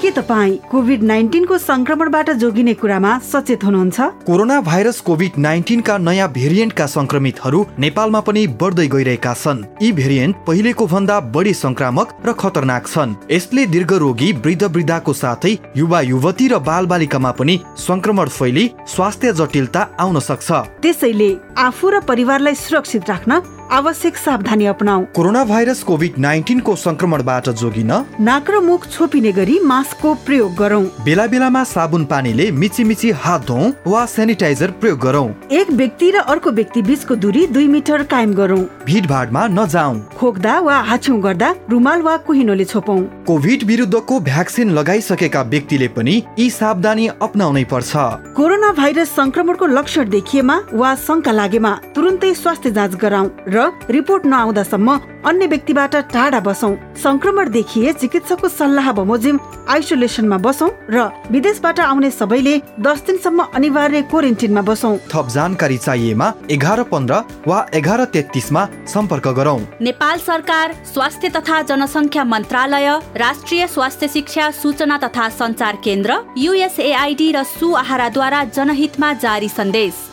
के तपाईँ कोभिड नाइन्टिनको संक्रमणबाट जोगिने कुरामा सचेत हुनुहुन्छ? कोरोना भाइरस कोभिड नाइन्टिनका नयाँ भेरिएन्टका संक्रमितहरू नेपालमा पनि बढ्दै गइरहेका छन्। यी भेरिएन्ट पहिलेको भन्दा बढी संक्रामक र खतरनाक छन्। यसले दीर्घ रोगी वृद्ध वृद्धाको साथै युवा युवती र बाल बालिकामा पनि संक्रमण फैली स्वास्थ्य जटिलता आउन सक्छ। त्यसैले आफू र परिवारलाई सुरक्षित राख्न आवश्यक सावधानी अपनाऊ। कोरोना भाइरस कोभिड नाइन्टिनको संक्रमणबाट जोगिन। नाक र मुख छोपिने गरी मास्कको प्रयोग गरौँ। बेला बेलामा साबुन पानीले मिची मिची हात धौँ वा सेनिटाइजर प्रयोग गरौँ। एक व्यक्ति र अर्को व्यक्ति बीचको दूरी दुई मिटर कायम गरौँ। भिडभाडमा नजाउँ खोक्दा वा हाछ्यौँ गर्दा रुमाल वा कुहिनोले छोपौँ। कोभिड विरुद्धको भ्याक्सिन लगाइसकेका व्यक्तिले पनि यी सावधानी अप्नाउनै पर्छ। कोरोना भाइरस संक्रमणको लक्षण देखिएमा वा शङ्का लागेमा तुरुन्तै स्वास्थ्य जाँच गराउँ र रिपोर्ट नआउँदासम्म अन्य व्यक्तिबाट टाढा बसौँ। संक्रमण देखिए चिकित्सकको सल्लाह बमोजिम आइसोलेसनमा बसौँ र विदेशबाट आउने सबैले दस दिनसम्म अनिवार्य क्वारेन्टिनमा बसौँ। थप जानकारी चाहिएमा एघार पन्ध्र वा एघार तेत्तिसमा सम्पर्क गरौँ। नेपाल सरकार स्वास्थ्य तथा जनसङ्ख्या मन्त्रालय राष्ट्रिय स्वास्थ्य शिक्षा सूचना तथा सञ्चार केन्द्र युएसएआइडी र सु आहाराद्वारा जनहितमा जारी सन्देश।